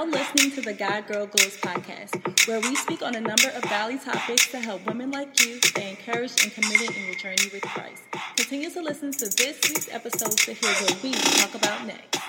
now listening to the God Girl Goals podcast, where we speak on a number of godly topics to help women like you stay encouraged and committed in your journey with Christ. Continue to listen to this week's episode to hear what we talk about next.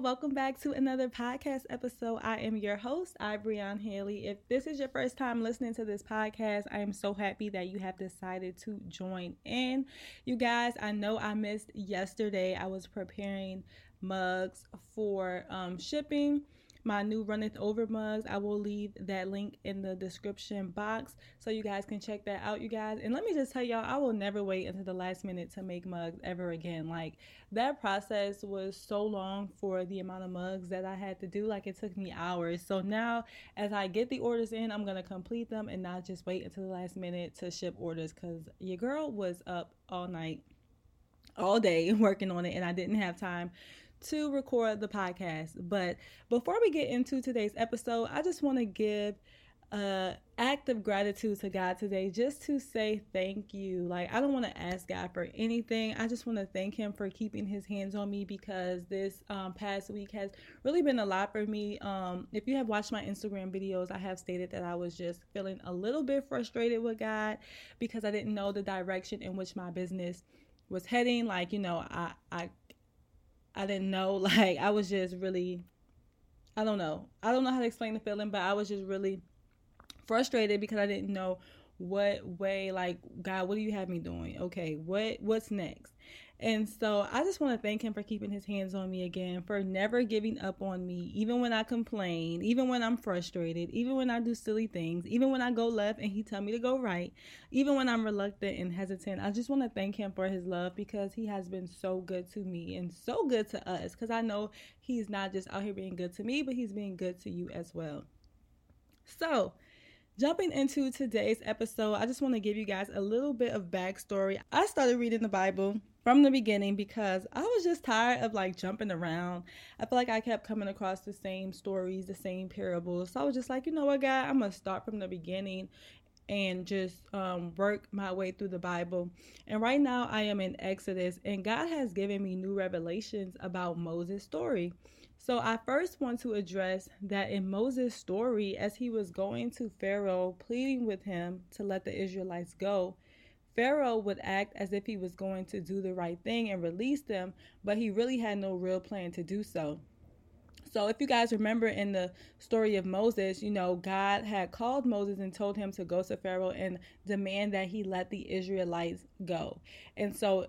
Welcome back to another podcast episode. I am your host, I Breon Haley. If this is your first time listening to this podcast, I am so happy that you have decided to join in. You guys, I know I missed yesterday. I was preparing mugs for um, shipping my new runneth over mugs. I will leave that link in the description box so you guys can check that out you guys. And let me just tell y'all i will never wait until the last minute to make mugs ever again. Like that process was so long for the amount of mugs that i had to do. Like it took me hours. So now as i get the orders in i'm gonna complete them and not just wait until the last minute to ship orders because your girl was up all night all day working on it and i didn't have time to record the podcast. But before we get into today's episode, I just want to give a act of gratitude to God today just to say thank you. Like I don't want to ask God for anything. I just want to thank him for keeping his hands on me because this um, past week has really been a lot for me. Um, if you have watched my Instagram videos, I have stated that I was just feeling a little bit frustrated with God because I didn't know the direction in which my business was heading. Like, you know, I I I didn't know. Like I was just really I don't know. I don't know how to explain the feeling, but I was just really frustrated because I didn't know what way like God, what do you have me doing? Okay, what what's next? And so I just want to thank him for keeping his hands on me again, for never giving up on me, even when I complain, even when I'm frustrated, even when I do silly things, even when I go left and he tell me to go right, even when I'm reluctant and hesitant. I just want to thank him for his love because he has been so good to me and so good to us because I know he's not just out here being good to me, but he's being good to you as well. So, Jumping into today's episode, I just want to give you guys a little bit of backstory. I started reading the Bible from the beginning because I was just tired of like jumping around. I feel like I kept coming across the same stories, the same parables. So I was just like, you know what, God, I'm gonna start from the beginning and just um, work my way through the Bible. And right now I am in Exodus, and God has given me new revelations about Moses' story. So I first want to address that in Moses' story, as he was going to Pharaoh, pleading with him to let the Israelites go, Pharaoh would act as if he was going to do the right thing and release them, but he really had no real plan to do so. So, if you guys remember in the story of Moses, you know, God had called Moses and told him to go to Pharaoh and demand that he let the Israelites go. And so,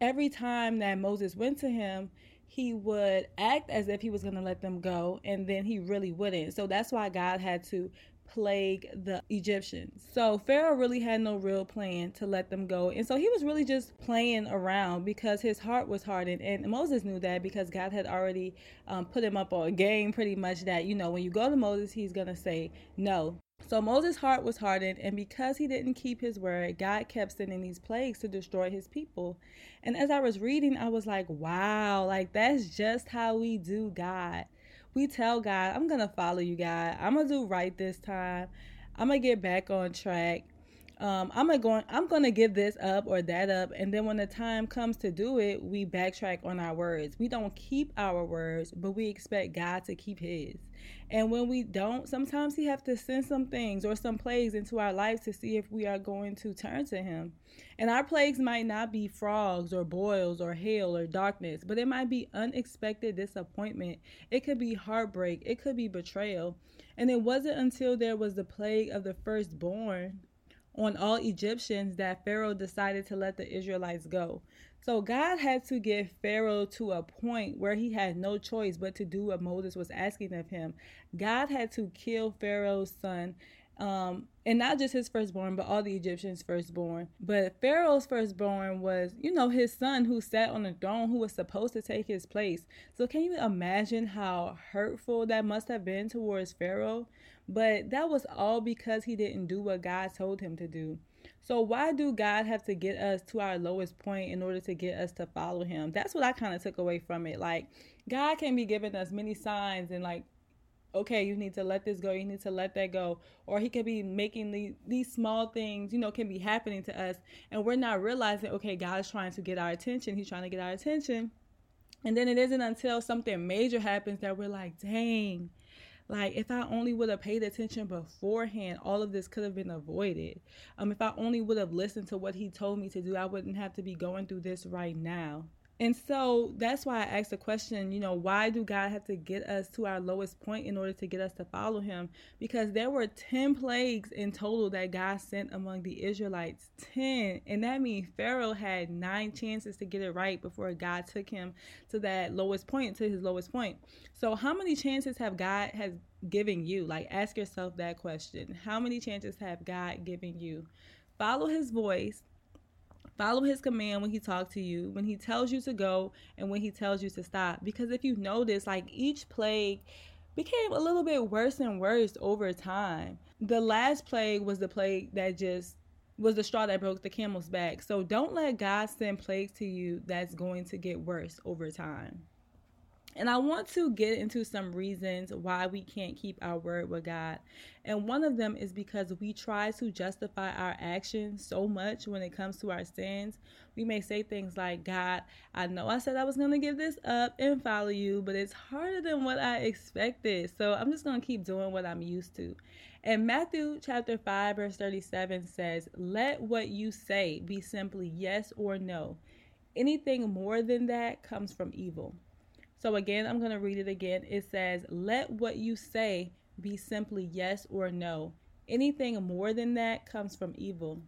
every time that Moses went to him, he would act as if he was going to let them go and then he really wouldn't. So that's why God had to plague the Egyptians. So Pharaoh really had no real plan to let them go. And so he was really just playing around because his heart was hardened. And Moses knew that because God had already um, put him up on a game pretty much that, you know, when you go to Moses, he's going to say no. So Moses' heart was hardened, and because he didn't keep his word, God kept sending these plagues to destroy his people. And as I was reading, I was like, wow, like that's just how we do God. We tell God, I'm going to follow you, God. I'm going to do right this time. I'm going to get back on track um, I'm gonna go. I'm gonna give this up or that up, and then when the time comes to do it, we backtrack on our words. We don't keep our words, but we expect God to keep His. And when we don't, sometimes He have to send some things or some plagues into our lives to see if we are going to turn to Him. And our plagues might not be frogs or boils or hail or darkness, but it might be unexpected disappointment. It could be heartbreak. It could be betrayal. And it wasn't until there was the plague of the firstborn on all Egyptians that Pharaoh decided to let the Israelites go. So God had to get Pharaoh to a point where he had no choice but to do what Moses was asking of him. God had to kill Pharaoh's son. Um, and not just his firstborn, but all the Egyptians' firstborn. But Pharaoh's firstborn was, you know, his son who sat on the throne, who was supposed to take his place. So, can you imagine how hurtful that must have been towards Pharaoh? But that was all because he didn't do what God told him to do. So why do God have to get us to our lowest point in order to get us to follow him? That's what I kind of took away from it. Like God can be giving us many signs and like okay, you need to let this go, you need to let that go. Or he could be making the, these small things, you know, can be happening to us. And we're not realizing, okay, God is trying to get our attention. He's trying to get our attention. And then it isn't until something major happens that we're like, dang, like if I only would have paid attention beforehand, all of this could have been avoided. Um, if I only would have listened to what he told me to do, I wouldn't have to be going through this right now. And so that's why I asked the question, you know, why do God have to get us to our lowest point in order to get us to follow him? Because there were 10 plagues in total that God sent among the Israelites. 10. And that means Pharaoh had nine chances to get it right before God took him to that lowest point, to his lowest point. So how many chances have God has given you? Like ask yourself that question. How many chances have God given you? Follow his voice Follow his command when he talks to you, when he tells you to go, and when he tells you to stop. Because if you notice, like each plague became a little bit worse and worse over time. The last plague was the plague that just was the straw that broke the camel's back. So don't let God send plagues to you that's going to get worse over time. And I want to get into some reasons why we can't keep our word with God. And one of them is because we try to justify our actions so much when it comes to our sins. We may say things like, God, I know I said I was going to give this up and follow you, but it's harder than what I expected. So I'm just going to keep doing what I'm used to. And Matthew chapter 5, verse 37 says, Let what you say be simply yes or no. Anything more than that comes from evil. So again, I'm going to read it again. It says, Let what you say be simply yes or no. Anything more than that comes from evil.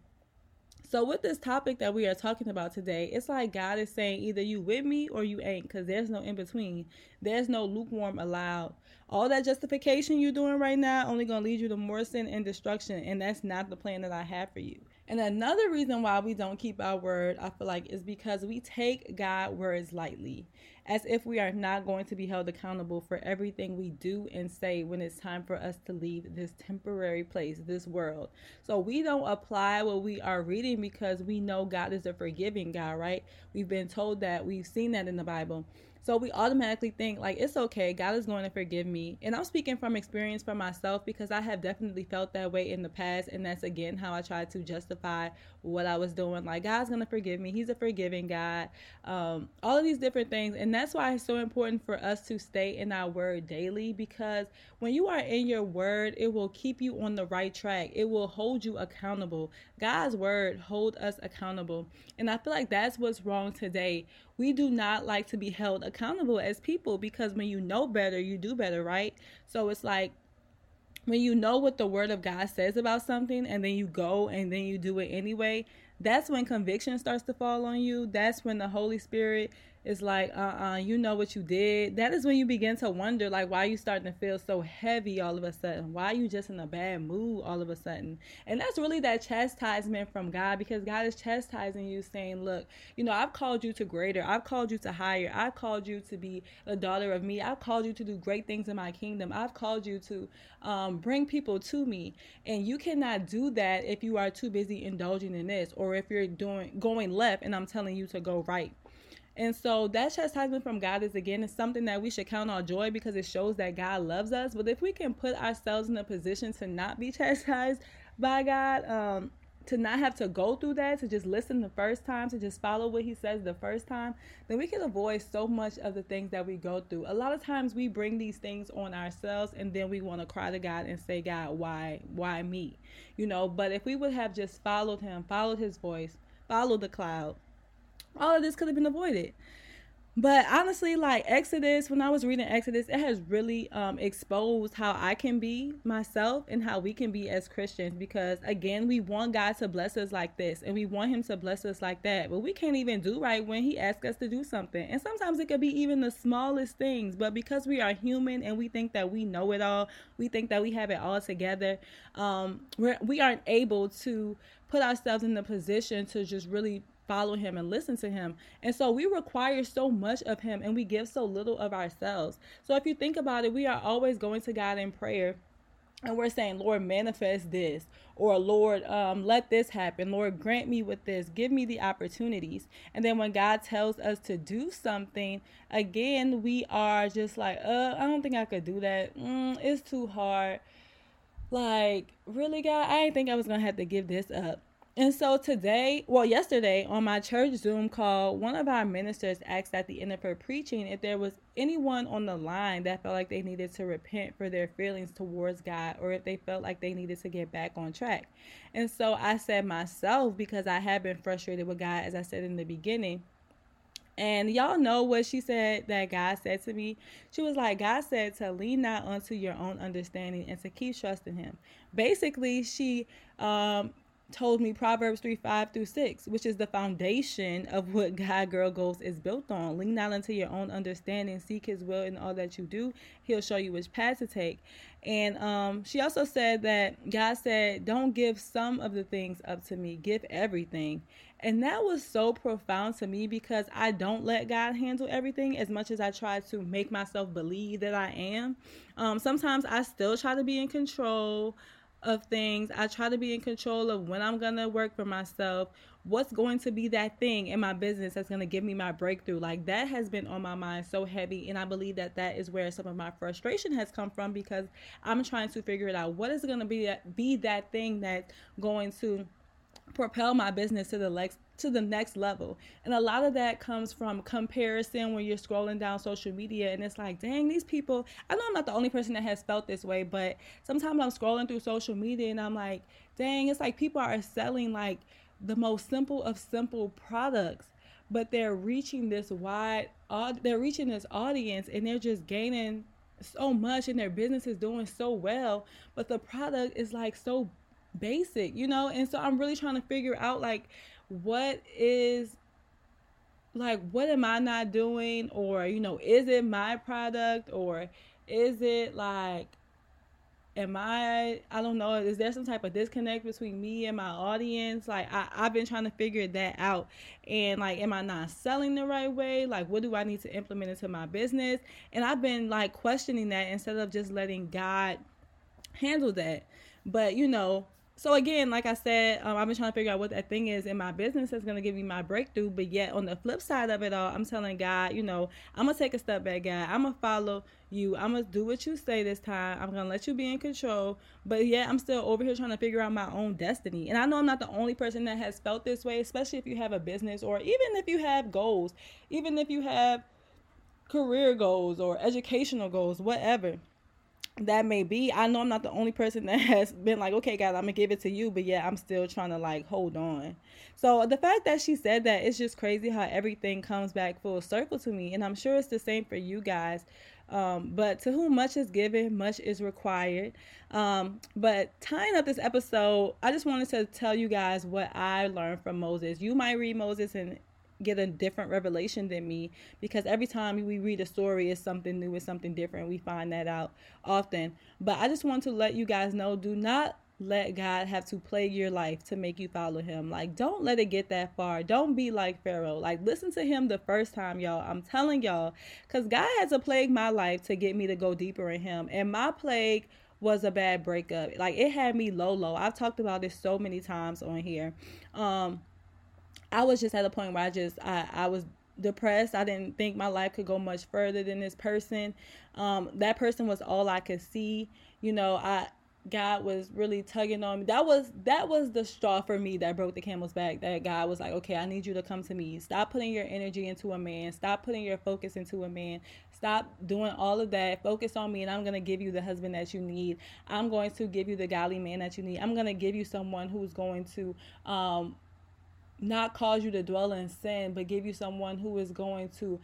So, with this topic that we are talking about today, it's like God is saying either you with me or you ain't, because there's no in between. There's no lukewarm allowed. All that justification you're doing right now only going to lead you to more sin and destruction, and that's not the plan that I have for you. And another reason why we don't keep our word, I feel like, is because we take God's words lightly, as if we are not going to be held accountable for everything we do and say when it's time for us to leave this temporary place, this world. So we don't apply what we are reading because we know God is a forgiving God, right? We've been told that, we've seen that in the Bible. So we automatically think like it's okay, God is going to forgive me. And I'm speaking from experience for myself because I have definitely felt that way in the past and that's again how I tried to justify what I was doing. Like God's going to forgive me. He's a forgiving God. Um, all of these different things. And that's why it's so important for us to stay in our word daily because when you are in your word, it will keep you on the right track. It will hold you accountable. God's word hold us accountable. And I feel like that's what's wrong today we do not like to be held accountable as people because when you know better, you do better, right? So it's like when you know what the word of God says about something and then you go and then you do it anyway, that's when conviction starts to fall on you. That's when the Holy Spirit it's like uh-uh you know what you did. That is when you begin to wonder like why you starting to feel so heavy all of a sudden. Why you just in a bad mood all of a sudden? And that's really that chastisement from god because god is chastising you saying look you know i've called you to greater. I've called you to higher. I've called you to be a daughter of me. I've called you to do great things in my kingdom. I've called you to um, bring people to me. And you cannot do that if you are too busy indulging in this or if you're doing going left and i'm telling you to go right and so that chastisement from God is again is something that we should count our joy because it shows that God loves us. But if we can put ourselves in a position to not be chastised by God, um, to not have to go through that, to just listen the first time, to just follow what he says the first time, then we can avoid so much of the things that we go through. A lot of times we bring these things on ourselves and then we want to cry to God and say, God, why, why me? You know, but if we would have just followed him, followed his voice, followed the cloud, all of this could have been avoided. But honestly, like Exodus, when I was reading Exodus, it has really um, exposed how I can be myself and how we can be as Christians. Because again, we want God to bless us like this and we want Him to bless us like that. But we can't even do right when He asks us to do something. And sometimes it could be even the smallest things. But because we are human and we think that we know it all, we think that we have it all together, um, we're, we aren't able to put ourselves in the position to just really follow him and listen to him. And so we require so much of him and we give so little of ourselves. So if you think about it, we are always going to God in prayer and we're saying, Lord, manifest this, or Lord, um, let this happen. Lord, grant me with this. Give me the opportunities. And then when God tells us to do something, again, we are just like, uh, I don't think I could do that. Mm, it's too hard. Like, really, God, I didn't think I was gonna have to give this up. And so today, well, yesterday on my church Zoom call, one of our ministers asked at the end of her preaching if there was anyone on the line that felt like they needed to repent for their feelings towards God or if they felt like they needed to get back on track. And so I said myself, because I have been frustrated with God, as I said in the beginning. And y'all know what she said that God said to me. She was like, God said to lean not onto your own understanding and to keep trusting Him. Basically, she um, told me Proverbs 3 5 through 6, which is the foundation of what God Girl Goals is built on. Lean not unto your own understanding, seek His will in all that you do. He'll show you which path to take. And um, she also said that God said, Don't give some of the things up to me, give everything. And that was so profound to me because I don't let God handle everything as much as I try to make myself believe that I am. Um, sometimes I still try to be in control of things. I try to be in control of when I'm going to work for myself, what's going to be that thing in my business that's going to give me my breakthrough. Like that has been on my mind so heavy. And I believe that that is where some of my frustration has come from because I'm trying to figure it out. What is going to be that, be that thing that's going to propel my business to the next to the next level. And a lot of that comes from comparison when you're scrolling down social media and it's like, dang, these people, I know I'm not the only person that has felt this way, but sometimes I'm scrolling through social media and I'm like, dang, it's like people are selling like the most simple of simple products, but they're reaching this wide they're reaching this audience and they're just gaining so much and their business is doing so well, but the product is like so basic, you know? And so I'm really trying to figure out like what is like what am I not doing or you know, is it my product or is it like am I I don't know, is there some type of disconnect between me and my audience? Like I, I've been trying to figure that out. And like am I not selling the right way? Like what do I need to implement into my business? And I've been like questioning that instead of just letting God handle that. But you know, so again, like I said, um, I've been trying to figure out what that thing is in my business that's going to give me my breakthrough. But yet, on the flip side of it all, I'm telling God, you know, I'm gonna take a step back, God. I'm gonna follow you. I'm gonna do what you say this time. I'm gonna let you be in control. But yet, I'm still over here trying to figure out my own destiny. And I know I'm not the only person that has felt this way, especially if you have a business or even if you have goals, even if you have career goals or educational goals, whatever that may be. I know I'm not the only person that has been like, okay, God, I'm gonna give it to you, but yeah, I'm still trying to like hold on. So the fact that she said that, it's just crazy how everything comes back full circle to me, and I'm sure it's the same for you guys. Um, but to whom much is given, much is required. Um, but tying up this episode, I just wanted to tell you guys what I learned from Moses. You might read Moses and get a different revelation than me because every time we read a story it's something new it's something different we find that out often but i just want to let you guys know do not let God have to plague your life to make you follow him. Like, don't let it get that far. Don't be like Pharaoh. Like, listen to him the first time, y'all. I'm telling y'all, because God has to plague my life to get me to go deeper in him. And my plague was a bad breakup. Like, it had me low, low. I've talked about this so many times on here. Um, I was just at a point where I just I, I was depressed. I didn't think my life could go much further than this person. Um, that person was all I could see. You know, I God was really tugging on me. That was that was the straw for me that broke the camel's back. That God was like, okay, I need you to come to me. Stop putting your energy into a man. Stop putting your focus into a man. Stop doing all of that. Focus on me, and I'm gonna give you the husband that you need. I'm going to give you the godly man that you need. I'm gonna give you someone who's going to um, not cause you to dwell in sin, but give you someone who is going to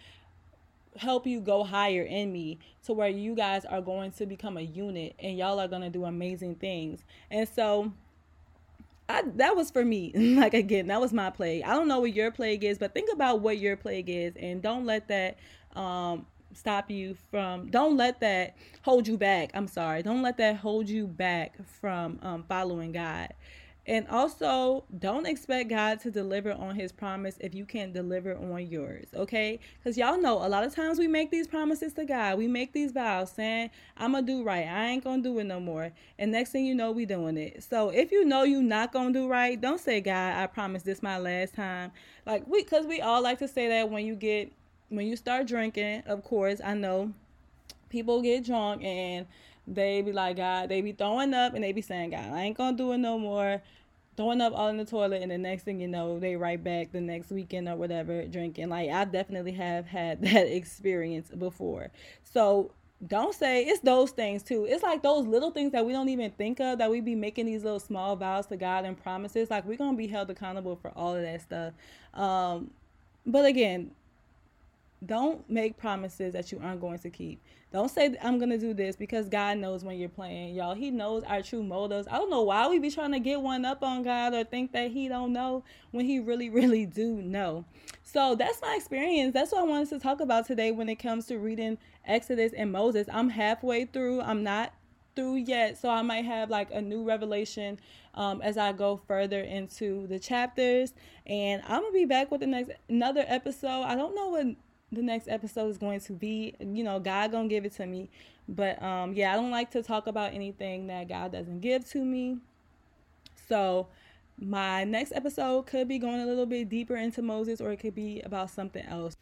help you go higher in me to where you guys are going to become a unit and y'all are going to do amazing things. And so I, that was for me. like again, that was my plague. I don't know what your plague is, but think about what your plague is and don't let that um stop you from don't let that hold you back. I'm sorry. Don't let that hold you back from um following God And also, don't expect God to deliver on his promise if you can't deliver on yours, okay? Because y'all know a lot of times we make these promises to God. We make these vows saying, I'm going to do right. I ain't going to do it no more. And next thing you know, we doing it. So if you know you not going to do right, don't say, God, I promise this my last time. Like, we, because we all like to say that when you get, when you start drinking, of course, I know people get drunk and they be like, God, they be throwing up and they be saying, God, I ain't gonna do it no more. Throwing up all in the toilet, and the next thing you know, they right back the next weekend or whatever drinking. Like, I definitely have had that experience before. So, don't say it's those things too. It's like those little things that we don't even think of that we be making these little small vows to God and promises. Like, we're gonna be held accountable for all of that stuff. Um, but again, don't make promises that you aren't going to keep. Don't say I'm gonna do this because God knows when you're playing, y'all. He knows our true motives. I don't know why we be trying to get one up on God or think that He don't know when He really, really do know. So that's my experience. That's what I wanted to talk about today when it comes to reading Exodus and Moses. I'm halfway through. I'm not through yet, so I might have like a new revelation um, as I go further into the chapters. And I'm gonna be back with the next another episode. I don't know what the next episode is going to be. You know, God gonna give it to me. But um yeah, I don't like to talk about anything that God doesn't give to me. So my next episode could be going a little bit deeper into Moses or it could be about something else.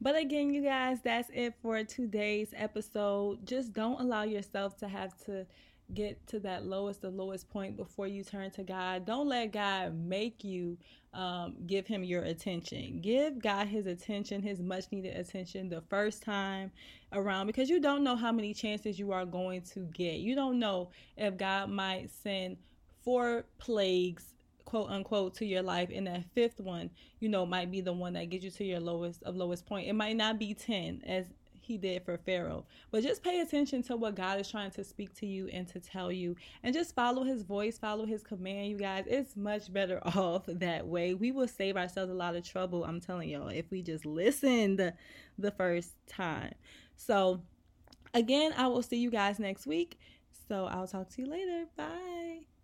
But again, you guys, that's it for today's episode. Just don't allow yourself to have to get to that lowest, the lowest point before you turn to God. Don't let God make you um, give him your attention. Give God his attention, his much needed attention the first time around because you don't know how many chances you are going to get. You don't know if God might send four plagues quote unquote to your life and that fifth one you know might be the one that gets you to your lowest of lowest point it might not be 10 as he did for Pharaoh. But just pay attention to what God is trying to speak to you and to tell you. And just follow his voice, follow his command, you guys. It's much better off that way. We will save ourselves a lot of trouble, I'm telling y'all, if we just listened the first time. So, again, I will see you guys next week. So, I'll talk to you later. Bye.